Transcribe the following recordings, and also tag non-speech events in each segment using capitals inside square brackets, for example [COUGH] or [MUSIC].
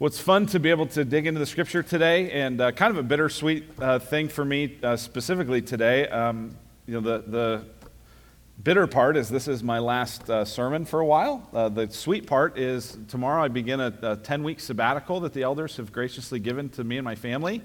Well, it's fun to be able to dig into the scripture today, and uh, kind of a bittersweet uh, thing for me uh, specifically today. Um, you know, the, the bitter part is this is my last uh, sermon for a while. Uh, the sweet part is tomorrow I begin a, a 10 week sabbatical that the elders have graciously given to me and my family.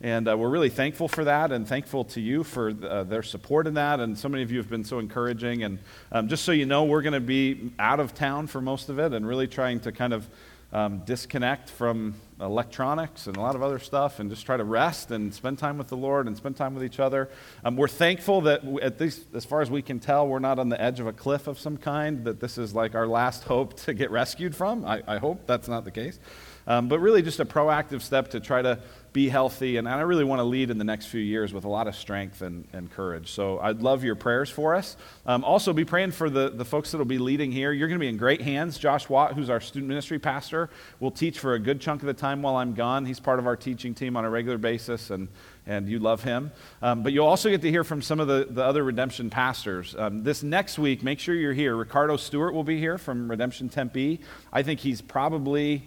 And uh, we're really thankful for that and thankful to you for their support in that. And so many of you have been so encouraging. And um, just so you know, we're going to be out of town for most of it and really trying to kind of um, disconnect from electronics and a lot of other stuff and just try to rest and spend time with the Lord and spend time with each other. Um, we're thankful that, at least as far as we can tell, we're not on the edge of a cliff of some kind, that this is like our last hope [LAUGHS] to get rescued from. I, I hope that's not the case. Um, but really, just a proactive step to try to be healthy. And I really want to lead in the next few years with a lot of strength and, and courage. So I'd love your prayers for us. Um, also, be praying for the, the folks that will be leading here. You're going to be in great hands. Josh Watt, who's our student ministry pastor, will teach for a good chunk of the time while I'm gone. He's part of our teaching team on a regular basis, and, and you love him. Um, but you'll also get to hear from some of the, the other Redemption pastors. Um, this next week, make sure you're here. Ricardo Stewart will be here from Redemption Tempe. I think he's probably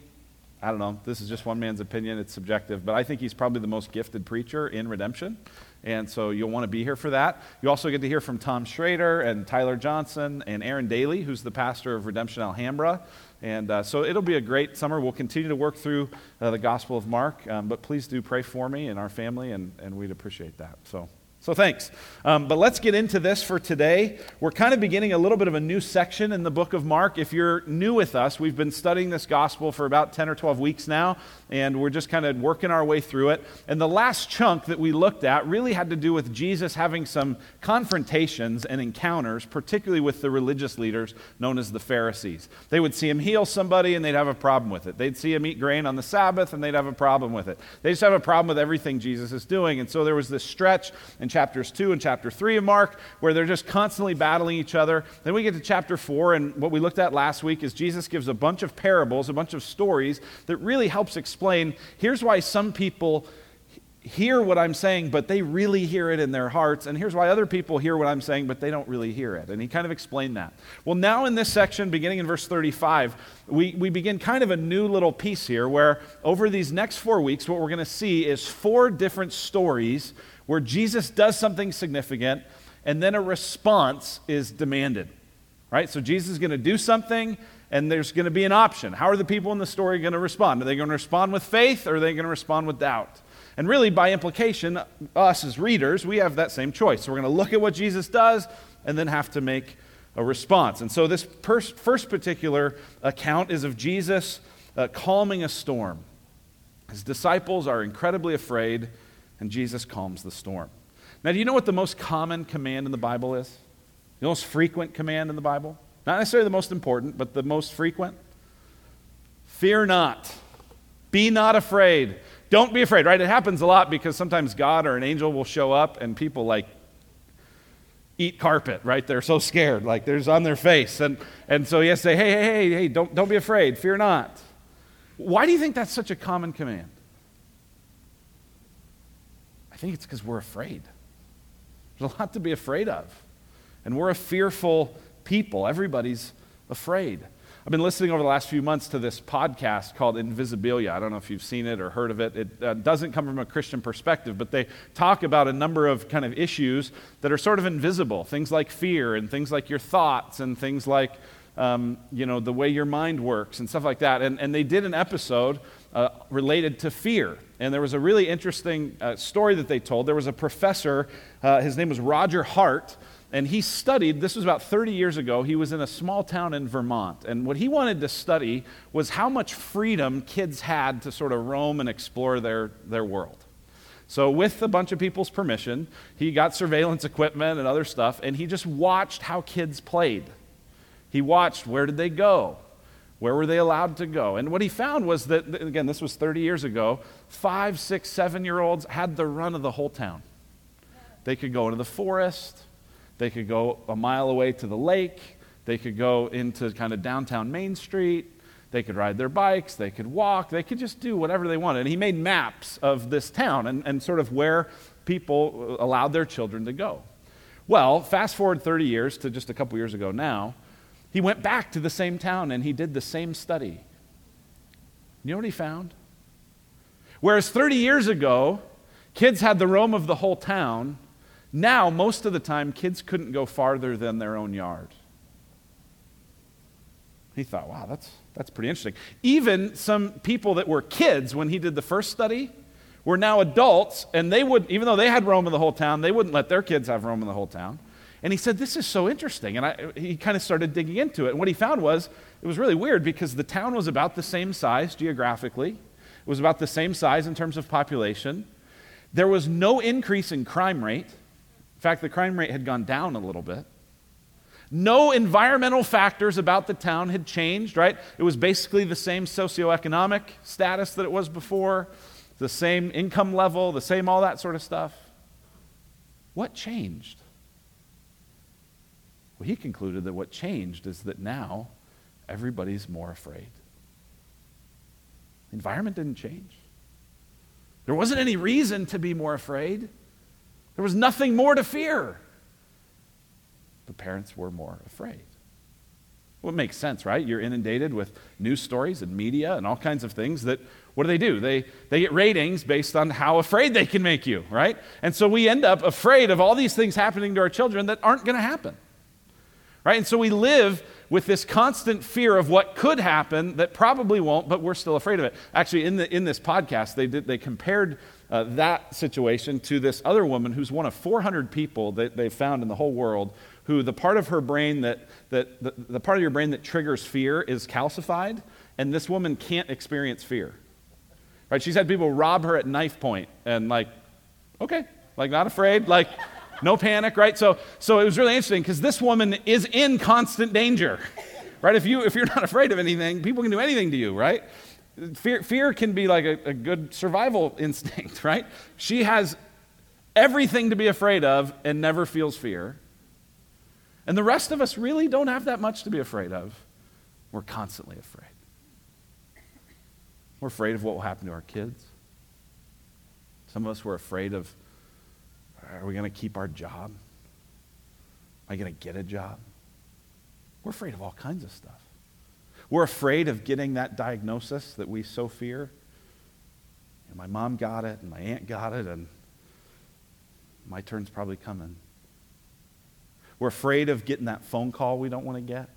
I don't know, this is just one man's opinion, it's subjective, but I think he's probably the most gifted preacher in redemption. And so you'll want to be here for that. You also get to hear from Tom Schrader and Tyler Johnson and Aaron Daly, who's the pastor of Redemption Alhambra. And uh, so it'll be a great summer. We'll continue to work through uh, the Gospel of Mark, um, but please do pray for me and our family, and, and we'd appreciate that. So. So thanks. Um, but let's get into this for today. We're kind of beginning a little bit of a new section in the book of Mark. If you're new with us, we've been studying this gospel for about 10 or 12 weeks now, and we're just kind of working our way through it. And the last chunk that we looked at really had to do with Jesus having some confrontations and encounters, particularly with the religious leaders known as the Pharisees. They would see him heal somebody and they'd have a problem with it. They'd see him eat grain on the Sabbath and they'd have a problem with it. They just have a problem with everything Jesus is doing. And so there was this stretch in chapters 2 and chapter 3 of Mark where they're just constantly battling each other. Then we get to chapter 4, and what we looked at last week is Jesus gives a bunch of parables, a bunch of stories that really helps explain here's why some people hear what I'm saying, but they really hear it in their hearts. And here's why other people hear what I'm saying, but they don't really hear it. And he kind of explained that. Well, now in this section, beginning in verse 35, we, we begin kind of a new little piece here where over these next four weeks, what we're going to see is four different stories where Jesus does something significant and then a response is demanded. Right? So Jesus is going to do something and there's going to be an option. How are the people in the story going to respond? Are they going to respond with faith or are they going to respond with doubt? And really, by implication, us as readers, we have that same choice. So we're going to look at what Jesus does and then have to make a response. And so this first particular account is of Jesus uh, calming a storm. His disciples are incredibly afraid, and Jesus calms the storm. Now, do you know what the most common command in the Bible is? The most frequent command in the Bible? Not necessarily the most important, but the most frequent. Fear not. Be not afraid. Don't be afraid, right? It happens a lot because sometimes God or an angel will show up and people like eat carpet, right? They're so scared, like there's on their face. And, and so he has to say, hey, hey, hey, hey, don't, don't be afraid. Fear not. Why do you think that's such a common command? I think it's because we're afraid. There's a lot to be afraid of. And we're a fearful people. Everybody's afraid. I've been listening over the last few months to this podcast called Invisibilia. I don't know if you've seen it or heard of it. It uh, doesn't come from a Christian perspective, but they talk about a number of kind of issues that are sort of invisible things like fear, and things like your thoughts, and things like um, you know, the way your mind works, and stuff like that. And, and they did an episode uh, related to fear. And there was a really interesting uh, story that they told. There was a professor, uh, his name was Roger Hart and he studied, this was about 30 years ago, he was in a small town in Vermont. And what he wanted to study was how much freedom kids had to sort of roam and explore their, their world. So, with a bunch of people's permission, he got surveillance equipment and other stuff, and he just watched how kids played. He watched where did they go? Where were they allowed to go? And what he found was that, again, this was 30 years ago, five, six, seven year olds had the run of the whole town. They could go into the forest, they could go a mile away to the lake. They could go into kind of downtown Main Street. They could ride their bikes. They could walk. They could just do whatever they wanted. And he made maps of this town and, and sort of where people uh, allowed their children to go. Well, fast forward 30 years to just a couple years ago now, he went back to the same town and he did the same study. You know what he found? Whereas 30 years ago, kids had the roam of the whole town, now most of the time kids couldn't go farther than their own yard. He thought, wow, that's, that's pretty interesting. Even some people that were kids when he did the first study were now adults, and they would, even though they had roam of the whole town, they wouldn't let their kids have roam of the whole town. And he said, This is so interesting. And I, he kind of started digging into it. And what he found was it was really weird because the town was about the same size geographically, it was about the same size in terms of population. There was no increase in crime rate. In fact, the crime rate had gone down a little bit. No environmental factors about the town had changed, right? It was basically the same socioeconomic status that it was before, the same income level, the same all that sort of stuff. What changed? Well, he concluded that what changed is that now everybody's more afraid. The environment didn't change. There wasn't any reason to be more afraid. There was nothing more to fear. But parents were more afraid. Well, it makes sense, right? You're inundated with news stories and media and all kinds of things that, what do they do? They, they get ratings based on how afraid they can make you, right? And so we end up afraid of all these things happening to our children that aren't going to happen. Right? And so we live with this constant fear of what could happen that probably won't, but we're still afraid of it. Actually, in, the, in this podcast, they, did, they compared uh, that situation to this other woman who's one of 400 people that they found in the whole world who the part of her brain that, that the, the part of your brain that triggers fear is calcified, and this woman can't experience fear. Right? She's had people rob her at knife point and like, okay, like not afraid, like no panic, right? So, so it was really interesting because this woman is in constant danger, right? If, you, if you're not [LAUGHS] afraid of anything, people can do anything to you, right? Fear, fear can be like a, a good survival [LAUGHS] instinct, right? She has everything to be afraid of and never feels fear. And the rest of us really don't have that much to be afraid of. We're constantly afraid. We're afraid of what will happen to our kids. Some of us were afraid of are we going to keep our job? Am I going to get a job? We're afraid of all kinds of stuff. We're afraid of getting that diagnosis that we so fear. And my mom got it, and my aunt got it, and my turn's probably coming. We're afraid of getting that phone call we don't want to get.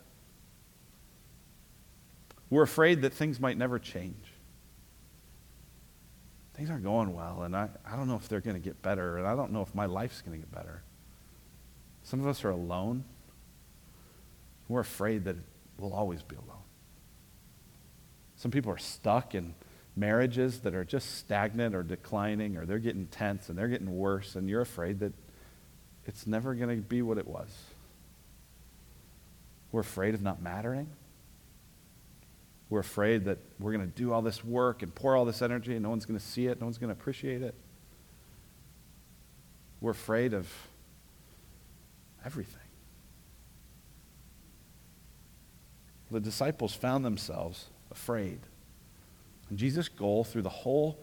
We're afraid that things might never change things aren't going well, and I, I don't know if they're going to get better, and I don't know if my life's going to get better. Some of us are alone. We're afraid that we'll always be alone. Some people are stuck in marriages that are just stagnant or declining, or they're getting tense and they're getting worse, and you're afraid that it's never going to be what it was. We're afraid of not mattering. We're afraid that we're going to do all this work and pour all this energy and no one's going to see it, no one's going to appreciate it. We're afraid of everything. The disciples found themselves afraid. And Jesus' goal through the whole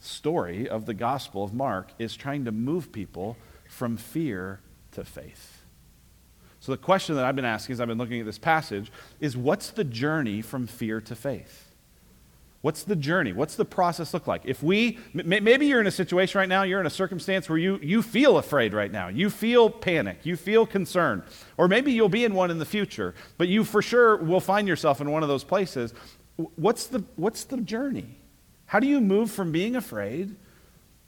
story of the Gospel of Mark is trying to move people from fear to faith. So, the question that I've been asking as I've been looking at this passage is what's the journey from fear to faith? What's the journey? What's the process look like? If we, maybe you're in a situation right now, you're in a circumstance where you, you feel afraid right now. You feel panic. You feel concerned. Or maybe you'll be in one in the future, but you for sure will find yourself in one of those places. What's the, what's the journey? How do you move from being afraid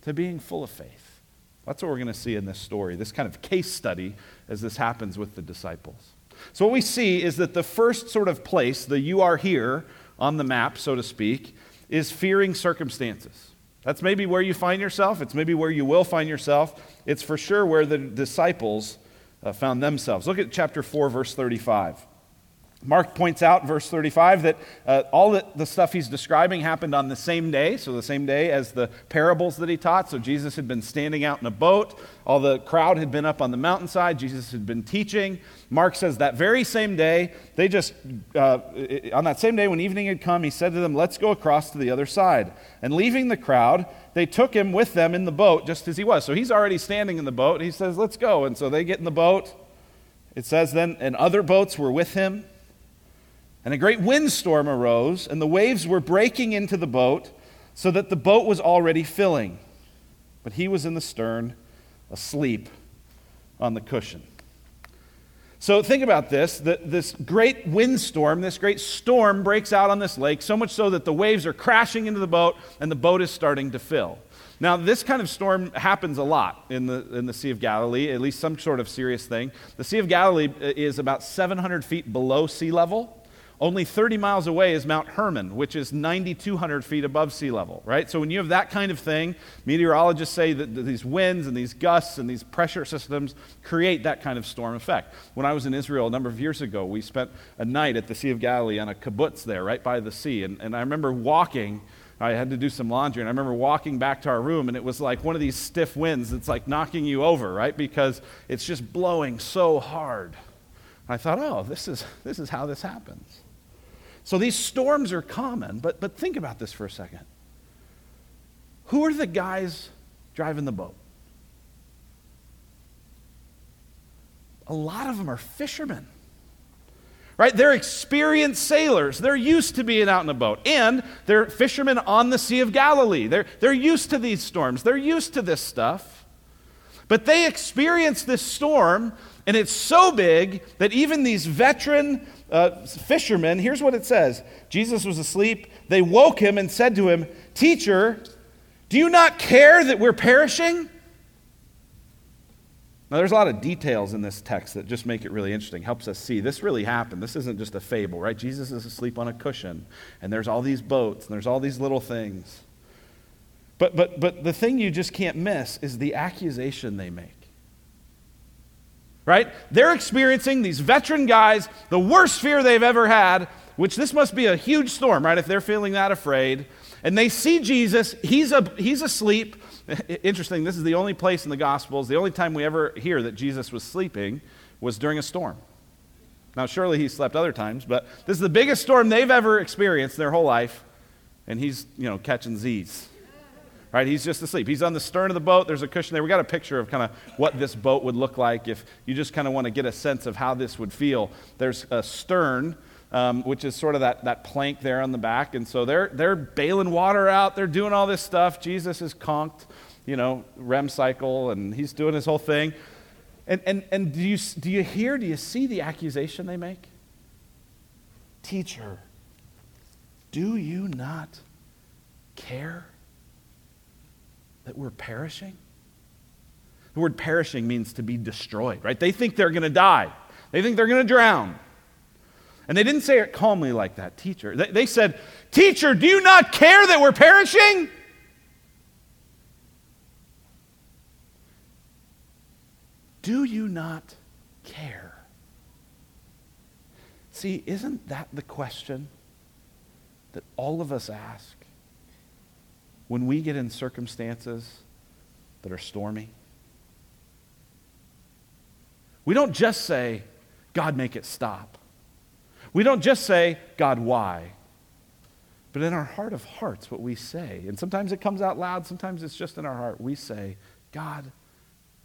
to being full of faith? That's what we're going to see in this story, this kind of case study as this happens with the disciples. So, what we see is that the first sort of place, the you are here on the map, so to speak, is fearing circumstances. That's maybe where you find yourself. It's maybe where you will find yourself. It's for sure where the disciples uh, found themselves. Look at chapter 4, verse 35. Mark points out, verse 35, that uh, all the, the stuff he's describing happened on the same day, so the same day as the parables that he taught. So Jesus had been standing out in a boat. All the crowd had been up on the mountainside. Jesus had been teaching. Mark says that very same day, they just, uh, on that same day when evening had come, he said to them, Let's go across to the other side. And leaving the crowd, they took him with them in the boat just as he was. So he's already standing in the boat. He says, Let's go. And so they get in the boat. It says then, and other boats were with him. And a great windstorm arose, and the waves were breaking into the boat, so that the boat was already filling. But he was in the stern, asleep on the cushion. So think about this. this great windstorm, this great storm breaks out on this lake, so much so that the waves are crashing into the boat and the boat is starting to fill. Now, this kind of storm happens a lot in the, in the Sea of Galilee, at least some sort of serious thing. The Sea of Galilee uh, is about 700 feet below sea level. Only 30 miles away is Mount Hermon, which is 9,200 feet above sea level, right? So when you have that kind of thing, meteorologists say that these winds and these gusts and these pressure systems create that kind of storm effect. When I was in Israel a number of years ago, we spent a night at the Sea of Galilee on a kibbutz there, right by the sea. And, and I remember walking. I had to do some laundry, and I remember walking back to our room, and it was like one of these stiff winds that's like knocking you over, right? Because it's just blowing so hard. I thought, oh, this is, this is how this happens. So these storms are common, but, but think about this for a second. Who are the guys driving the boat? A lot of them are fishermen. Right? They're experienced sailors. They're used to being out in a boat. And they're fishermen on the Sea of Galilee. They're, they're used to these storms. They're used to this stuff. But they experience this storm, and it's so big that even these veteran uh, fishermen, here's what it says Jesus was asleep. They woke him and said to him, Teacher, do you not care that we're perishing? Now, there's a lot of details in this text that just make it really interesting, helps us see this really happened. This isn't just a fable, right? Jesus is asleep on a cushion, and there's all these boats, and there's all these little things. But, but, but the thing you just can't miss is the accusation they make right? They're experiencing, these veteran guys, the worst fear they've ever had, which this must be a huge storm, right? If they're feeling that afraid. And they see Jesus, he's, a, he's asleep. [LAUGHS] Interesting, this is the only place in the Gospels, the only time we ever hear that Jesus was sleeping was during a storm. Now, surely he slept other times, but this is the biggest storm they've ever experienced their whole life, and he's, you know, catching Z's right? He's just asleep. He's on the stern of the boat. There's a cushion there. We got a picture of kind of what this boat would look like if you just kind of want to get a sense of how this would feel. There's a stern. Um, which is sort of that, that plank there on the back. And so they're, they're bailing water out. They're doing all this stuff. Jesus is conked, you know, REM cycle, and he's doing his whole thing. And, and, and do, you, do you hear, do you see the accusation they make? Teacher, do you not care? That we're perishing? The word perishing means to be destroyed, right? They think they're going to die, they think they're going to drown. And they didn't say it calmly like that, teacher. They, they said, Teacher, do you not care that we're perishing? Do you not care? See, isn't that the question that all of us ask? When we get in circumstances that are stormy, we don't just say, God, make it stop. We don't just say, God, why? But in our heart of hearts, what we say, and sometimes it comes out loud, sometimes it's just in our heart, we say, God,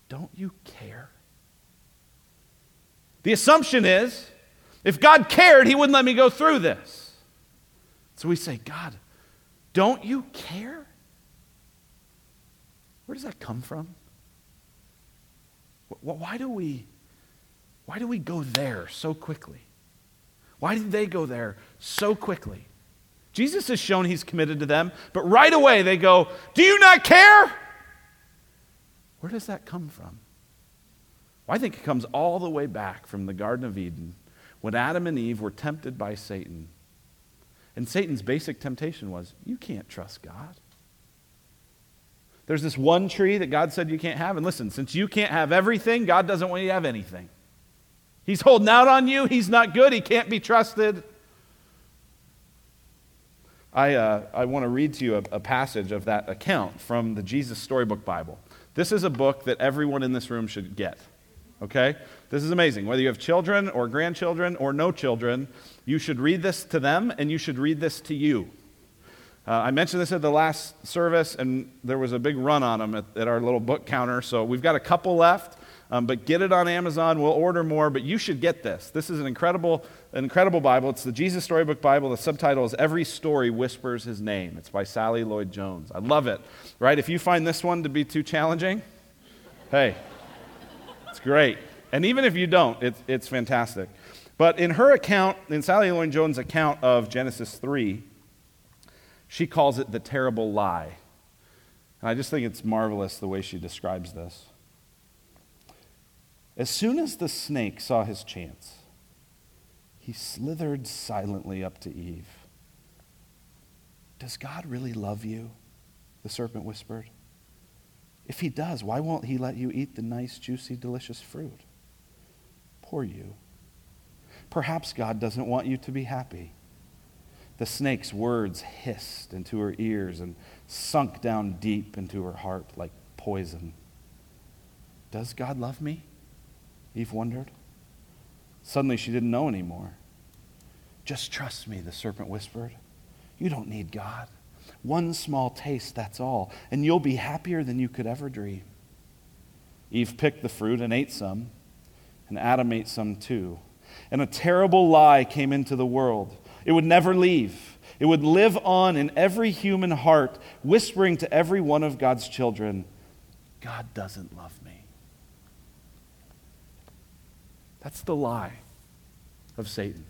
don't you care? The assumption is, if God cared, He wouldn't let me go through this. So we say, God, don't you care? Where does that come from? Why do we, why do we go there so quickly? Why did they go there so quickly? Jesus has shown he's committed to them, but right away they go, Do you not care? Where does that come from? Well, I think it comes all the way back from the Garden of Eden when Adam and Eve were tempted by Satan. And Satan's basic temptation was, You can't trust God. There's this one tree that God said you can't have. And listen, since you can't have everything, God doesn't want you to have anything. He's holding out on you. He's not good. He can't be trusted. I, uh, I want to read to you a, a passage of that account from the Jesus Storybook Bible. This is a book that everyone in this room should get. Okay? This is amazing. Whether you have children or grandchildren or no children, you should read this to them and you should read this to you. Uh, I mentioned this at the last service, and there was a big run on them at, at, our little book counter. So we've got a couple left. Um, but get it on Amazon. We'll order more, but you should get this. This is an incredible, an incredible Bible. It's the Jesus Storybook Bible. The subtitle is Every Story Whispers His Name. It's by Sally Lloyd Jones. I love it. Right? If you find this one to be too challenging, hey, it's great. And even if you don't, it's, it's fantastic. But in her account, in Sally Lloyd Jones' account of Genesis 3, she calls it the terrible lie. And I just think it's marvelous the way she describes this. As soon as the snake saw his chance, he slithered silently up to Eve. Does God really love you? The serpent whispered. If he does, why won't he let you eat the nice, juicy, delicious fruit? Poor you. Perhaps God doesn't want you to be happy. The snake's words hissed into her ears and sunk down deep into her heart like poison. Does God love me? Eve wondered. Suddenly she didn't know anymore. Just trust me, the serpent whispered. You don't need God. One small taste, that's all, and you'll be happier than you could ever dream. Eve picked the fruit and ate some, and Adam ate some too. And a terrible lie came into the world. It would never leave. It would live on in every human heart, whispering to every one of God's children, God doesn't love me. That's the lie of Satan.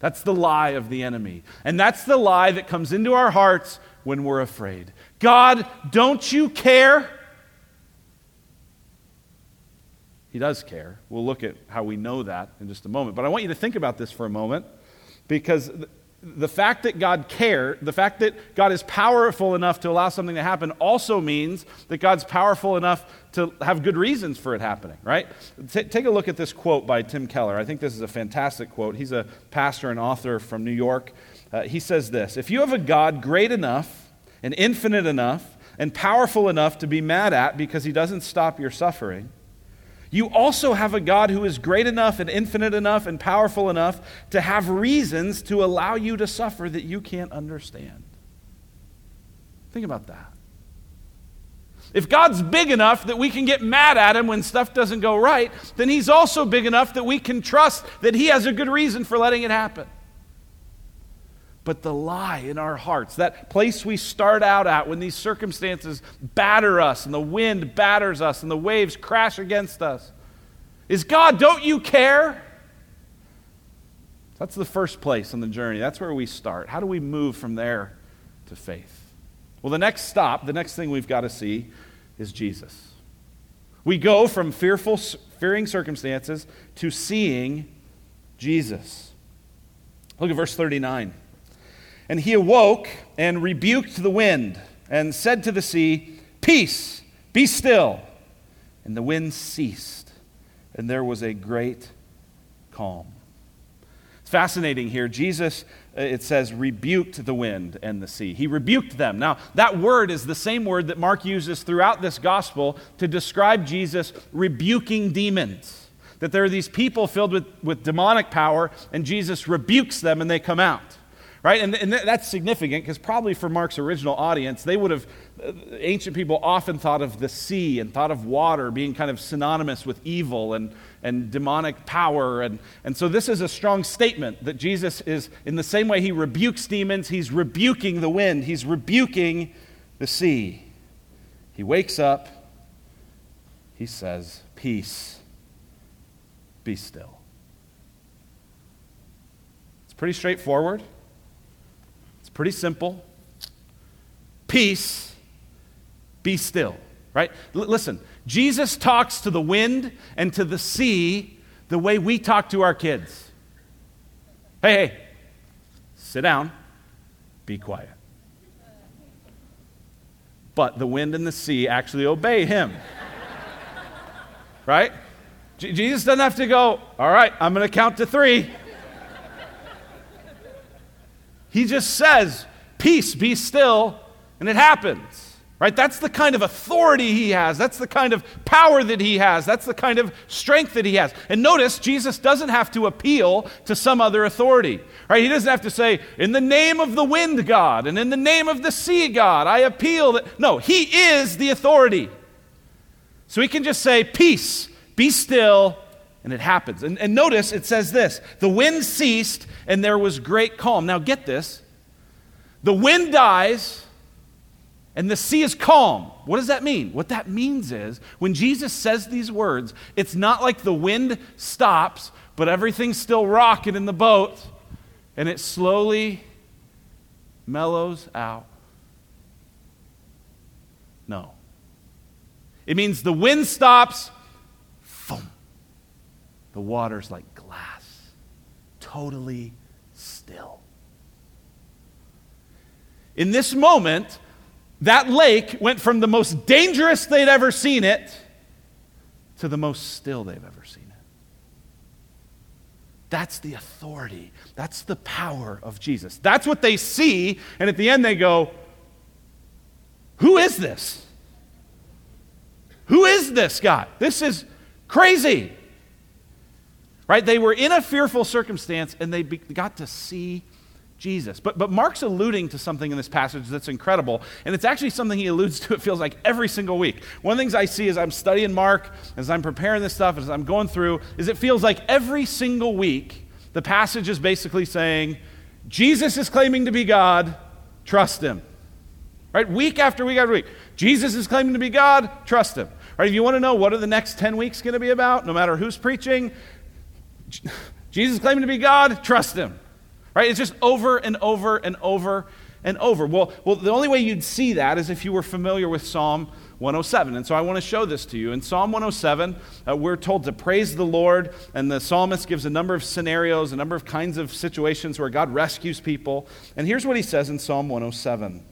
That's the lie of the enemy. And that's the lie that comes into our hearts when we're afraid. God, don't you care? He does care. We'll look at how we know that in just a moment. But I want you to think about this for a moment because the fact that God cared, the fact that God is powerful enough to allow something to happen also means that God's powerful enough to have good reasons for it happening, right? T- take a look at this quote by Tim Keller. I think this is a fantastic quote. He's a pastor and author from New York. Uh, he says this If you have a God great enough and infinite enough and powerful enough to be mad at because he doesn't stop your suffering, you also have a God who is great enough and infinite enough and powerful enough to have reasons to allow you to suffer that you can't understand. Think about that. If God's big enough that we can get mad at him when stuff doesn't go right, then he's also big enough that we can trust that he has a good reason for letting it happen. But the lie in our hearts, that place we start out at when these circumstances batter us and the wind batters us and the waves crash against us, is God, don't you care? That's the first place on the journey. That's where we start. How do we move from there to faith? Well, the next stop, the next thing we've got to see is Jesus. We go from fearful, fearing circumstances to seeing Jesus. Look at verse 39. And he awoke and rebuked the wind and said to the sea, Peace, be still. And the wind ceased, and there was a great calm. It's fascinating here. Jesus, uh, it says, rebuked the wind and the sea. He rebuked them. Now, that word is the same word that Mark uses throughout this gospel to describe Jesus rebuking demons. That there are these people filled with, with demonic power, and Jesus rebukes them and they come out right? And, and that's significant because probably for Mark's original audience, they would have, uh, ancient people often thought of the sea and thought of water being kind of synonymous with evil and, and demonic power. And, and so this is a strong statement that Jesus is, in the same way he rebukes demons, he's rebuking the wind, he's rebuking the sea. He wakes up, he says, Peace, be still. It's pretty straightforward. Pretty simple. Peace, be still, right? L- listen, Jesus talks to the wind and to the sea the way we talk to our kids. Hey, hey, sit down, be quiet. But the wind and the sea actually obey him. [LAUGHS] right? J- Jesus doesn't have to go, all right, I'm going to count to three. He just says, Peace, be still, and it happens. Right? That's the kind of authority he has. That's the kind of power that he has. That's the kind of strength that he has. And notice, Jesus doesn't have to appeal to some other authority. Right? He doesn't have to say, in the name of the wind God and in the name of the sea God, I appeal that. No, he is the authority. So he can just say, Peace, Be still, and it happens. And, and notice it says this the wind ceased, and there was great calm. Now get this the wind dies, and the sea is calm. What does that mean? What that means is when Jesus says these words, it's not like the wind stops, but everything's still rocking in the boat, and it slowly mellows out. No. It means the wind stops. The water's like glass, totally still. In this moment, that lake went from the most dangerous they'd ever seen it to the most still they've ever seen it. That's the authority. That's the power of Jesus. That's what they see, and at the end they go, Who is this? Who is this guy? This is crazy. Right? They were in a fearful circumstance and they got to see Jesus. But, but Mark's alluding to something in this passage that's incredible, and it's actually something he alludes to, it feels like, every single week. One of the things I see as I'm studying Mark, as I'm preparing this stuff, as I'm going through, is it feels like every single week the passage is basically saying, Jesus is claiming to be God, trust him. Right? Week after week after week. Jesus is claiming to be God, trust him. Right? If you want to know what are the next 10 weeks going to be about, no matter who's preaching, Jesus claiming to be God, trust him. Right? It's just over and over and over and over. Well, well, the only way you'd see that is if you were familiar with Psalm 107. And so I want to show this to you. In Psalm 107, uh, we're told to praise the Lord, and the psalmist gives a number of scenarios, a number of kinds of situations where God rescues people. And here's what he says in Psalm 107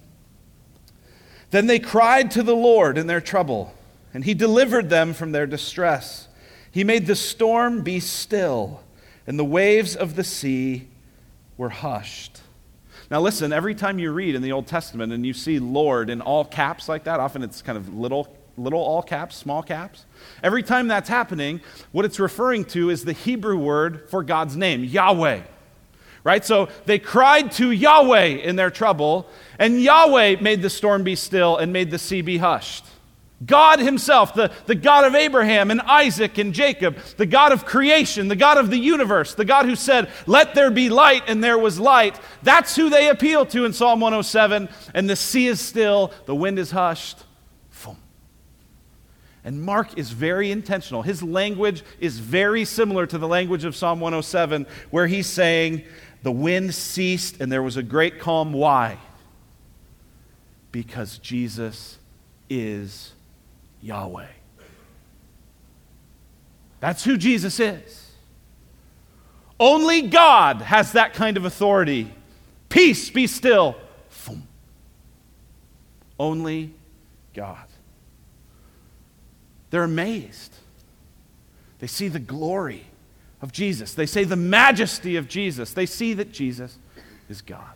Then they cried to the Lord in their trouble, and he delivered them from their distress. He made the storm be still, and the waves of the sea were hushed. Now, listen, every time you read in the Old Testament and you see Lord in all caps like that, often it's kind of little, little all caps, small caps. Every time that's happening, what it's referring to is the Hebrew word for God's name, Yahweh. Right? So they cried to Yahweh in their trouble, and Yahweh made the storm be still and made the sea be hushed. God Himself, the, the God of Abraham and Isaac and Jacob, the God of creation, the God of the universe, the God who said, Let there be light, and there was light. That's who they appeal to in Psalm 107. And the sea is still, the wind is hushed. And Mark is very intentional. His language is very similar to the language of Psalm 107, where he's saying, The wind ceased and there was a great calm. Why? Because Jesus is Yahweh. That's who Jesus is. Only God has that kind of authority. Peace, be still. Only God. They're amazed. They see the glory of Jesus. They say the majesty of Jesus. They see that Jesus is God.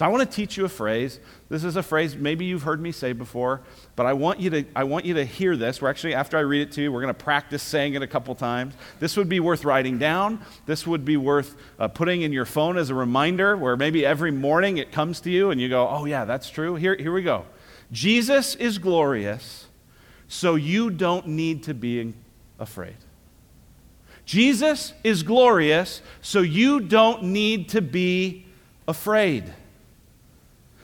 So I want to teach you a phrase. This is a phrase maybe you've heard me say before, but I want you to, I want you to hear this. We're actually, after I read it to you, we're going to practice saying it a couple times. This would be worth writing down. This would be worth uh, putting in your phone as a reminder where maybe every morning it comes to you and you go, oh, yeah, that's true. Here, here we go. Jesus is glorious, so you don't need to be afraid. Jesus is glorious, so you don't need to be afraid.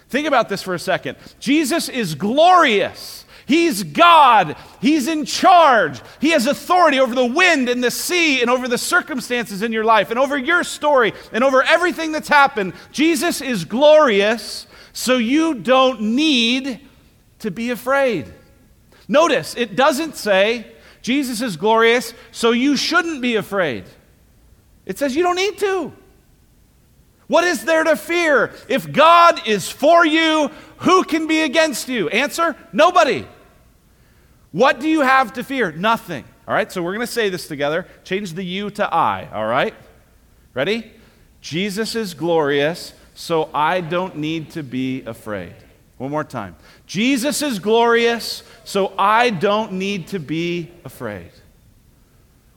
Think about this for a second. Jesus is glorious. He's God. He's in charge. He has authority over the wind and the sea and over the circumstances in your life and over your story and over everything that's happened. Jesus is glorious, so you don't need to be afraid. Notice, it doesn't say Jesus is glorious, so you shouldn't be afraid. It says you don't need to. What is there to fear? If God is for you, who can be against you? Answer nobody. What do you have to fear? Nothing. All right, so we're going to say this together. Change the you to I, all right? Ready? Jesus is glorious, so I don't need to be afraid. One more time. Jesus is glorious, so I don't need to be afraid.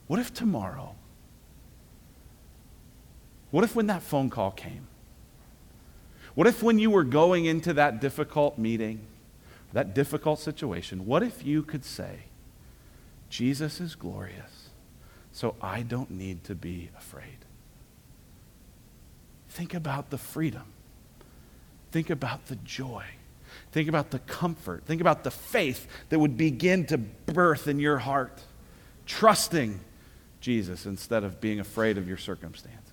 What if tomorrow what if when that phone call came? What if when you were going into that difficult meeting, that difficult situation, what if you could say, Jesus is glorious, so I don't need to be afraid. Think about the freedom. Think about the joy. Think about the comfort. Think about the faith that would begin to birth in your heart, trusting Jesus instead of being afraid of your circumstances.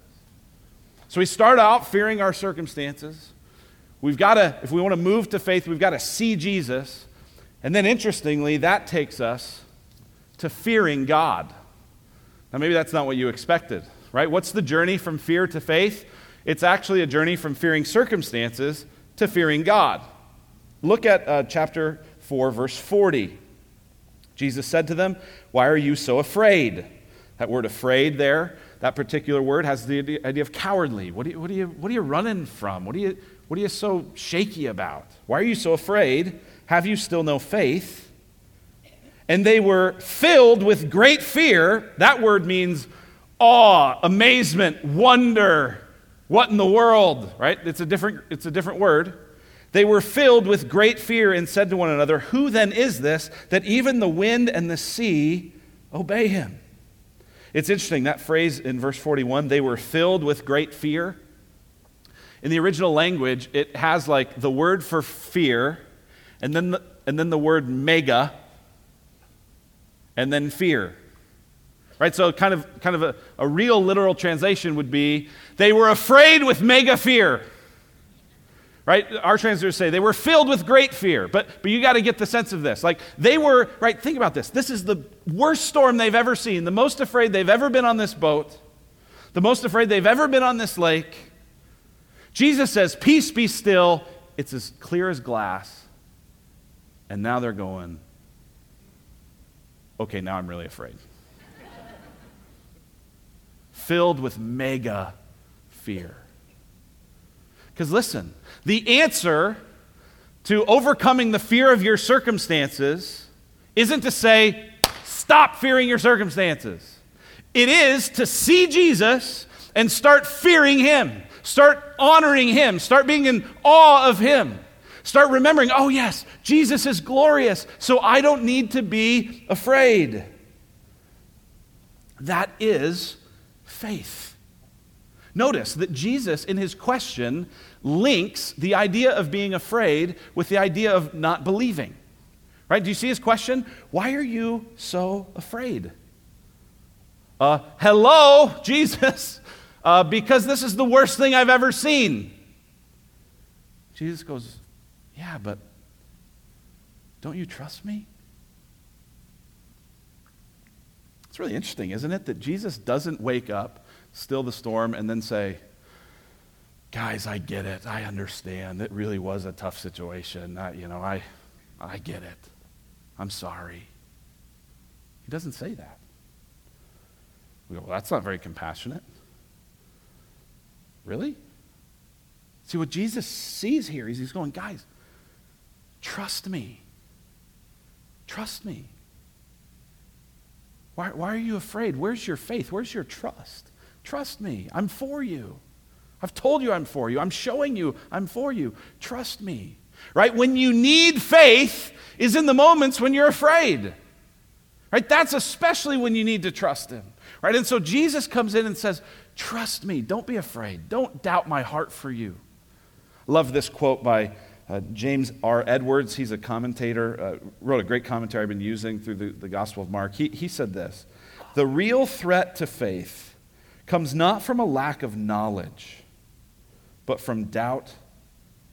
So we start out fearing our circumstances. We've got to, if we want to move to faith, we've got to see Jesus. And then interestingly, that takes us to fearing God. Now, maybe that's not what you expected, right? What's the journey from fear to faith? It's actually a journey from fearing circumstances to fearing God. Look at uh, chapter 4, verse 40. Jesus said to them, Why are you so afraid? That word afraid there, that particular word has the idea of cowardly. What are you, what are you, what are you running from? What are, you, what are you so shaky about? Why are you so afraid? Have you still no faith? And they were filled with great fear. That word means awe, amazement, wonder. What in the world, right? It's a different, it's a different word. They were filled with great fear and said to one another, Who then is this that even the wind and the sea obey him? It's interesting, that phrase in verse 41, they were filled with great fear. In the original language, it has like the word for fear, and then the, and then the word mega, and then fear. Right? So, kind of, kind of a, a real literal translation would be they were afraid with mega fear. Right? Our translators say they were filled with great fear. But, but you got to get the sense of this. Like, they were, right? Think about this. This is the worst storm they've ever seen, the most afraid they've ever been on this boat, the most afraid they've ever been on this lake. Jesus says, Peace be still. It's as clear as glass. And now they're going, Okay, now I'm really afraid. [LAUGHS] Filled with mega fear. Because listen, the answer to overcoming the fear of your circumstances isn't to say, stop fearing your circumstances. It is to see Jesus and start fearing Him, start honoring Him, start being in awe of Him. Start remembering, oh, yes, Jesus is glorious, so I don't need to be afraid. That is faith. Notice that Jesus, in his question, links the idea of being afraid with the idea of not believing. Right? Do you see his question? Why are you so afraid? Uh, hello, Jesus, uh, because this is the worst thing I've ever seen. Jesus goes, Yeah, but don't you trust me? It's really interesting, isn't it, that Jesus doesn't wake up, still the storm, and then say, guys, I get it. I understand. It really was a tough situation. I, you know, I, I get it. I'm sorry. He doesn't say that. We go, well, that's not very compassionate. Really? See, what Jesus sees here is he's going, guys, trust me. Trust me. Why, why are you afraid? Where's your faith? Where's your trust? Trust me. I'm for you. I've told you I'm for you. I'm showing you I'm for you. Trust me. Right? When you need faith is in the moments when you're afraid. Right? That's especially when you need to trust him. Right? And so Jesus comes in and says, "Trust me. Don't be afraid. Don't doubt my heart for you." Love this quote by uh, James R. Edwards. He's a commentator, uh, wrote a great commentary I've been using through the, the Gospel of Mark. He, he said this The real threat to faith comes not from a lack of knowledge but from doubt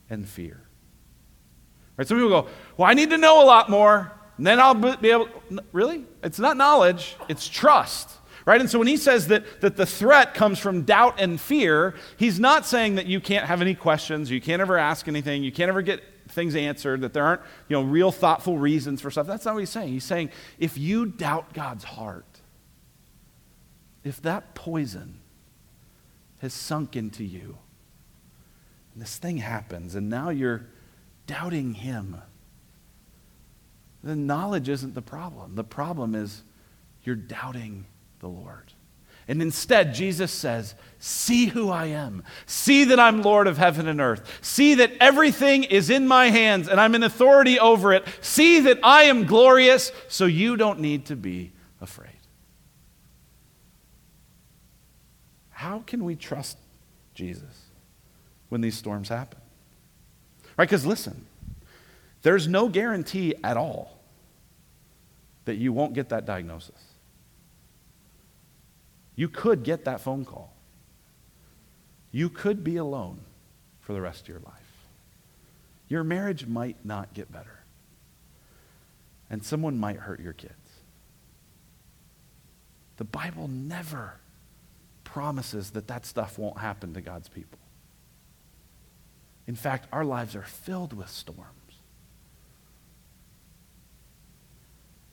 and fear. Right? Some people go, Well, I need to know a lot more, and then I'll be able. Really? It's not knowledge, it's trust. Right? And so when he says that, that the threat comes from doubt and fear, he's not saying that you can't have any questions, you can't ever ask anything, you can't ever get things answered, that there aren't you know, real thoughtful reasons for stuff. That's not what he's saying. He's saying if you doubt God's heart, if that poison has sunk into you, and this thing happens, and now you're doubting Him. The knowledge isn't the problem. The problem is you're doubting the Lord. And instead, Jesus says, See who I am. See that I'm Lord of heaven and earth. See that everything is in my hands and I'm in authority over it. See that I am glorious, so you don't need to be afraid. How can we trust Jesus when these storms happen? Right? Because listen, there's no guarantee at all that you won't get that diagnosis. You could get that phone call. You could be alone for the rest of your life. Your marriage might not get better. And someone might hurt your kids. The Bible never promises that that stuff won't happen to God's people. In fact, our lives are filled with storms.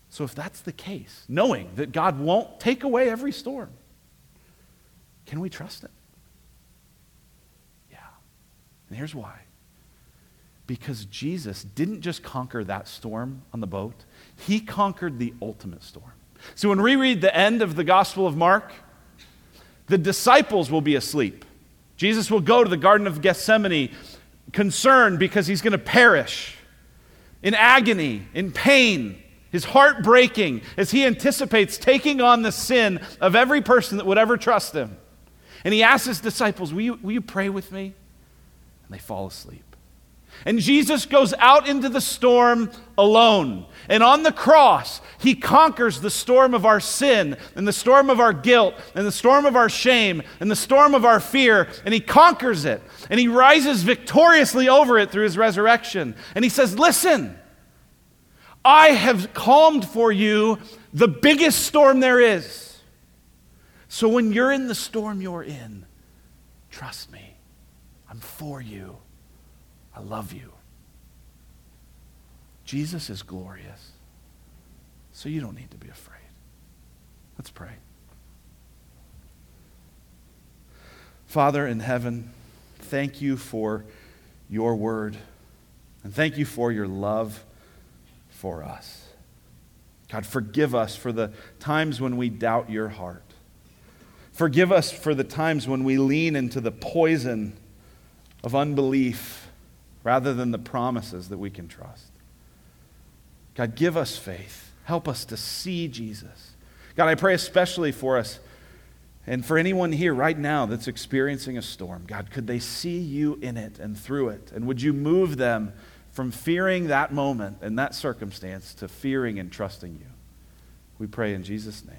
So, if that's the case, knowing that God won't take away every storm, can we trust Him? Yeah. And here's why. Because Jesus didn't just conquer that storm on the boat, He conquered the ultimate storm. So when we read the end of the Gospel of Mark, the disciples will be asleep. Jesus will go to the Garden of Gethsemane concerned because he's going to perish in agony, in pain, his heart breaking as he anticipates taking on the sin of every person that would ever trust him. And he asks his disciples, will you, will you pray with me? And they fall asleep. And Jesus goes out into the storm alone. And on the cross, he conquers the storm of our sin, and the storm of our guilt, and the storm of our shame, and the storm of our fear. And he conquers it. And he rises victoriously over it through his resurrection. And he says, Listen, I have calmed for you the biggest storm there is. So when you're in the storm you're in, trust me. I'm for you. I love you. Jesus is glorious. So you don't need to be afraid. Let's pray. Father in heaven, thank you for your word. And thank you for your love for us. God, forgive us for the times when we doubt your heart. Forgive us for the times when we lean into the poison of unbelief rather than the promises that we can trust. God, give us faith. Help us to see Jesus. God, I pray especially for us and for anyone here right now that's experiencing a storm. God, could they see you in it and through it? And would you move them from fearing that moment and that circumstance to fearing and trusting you? We pray in Jesus' name.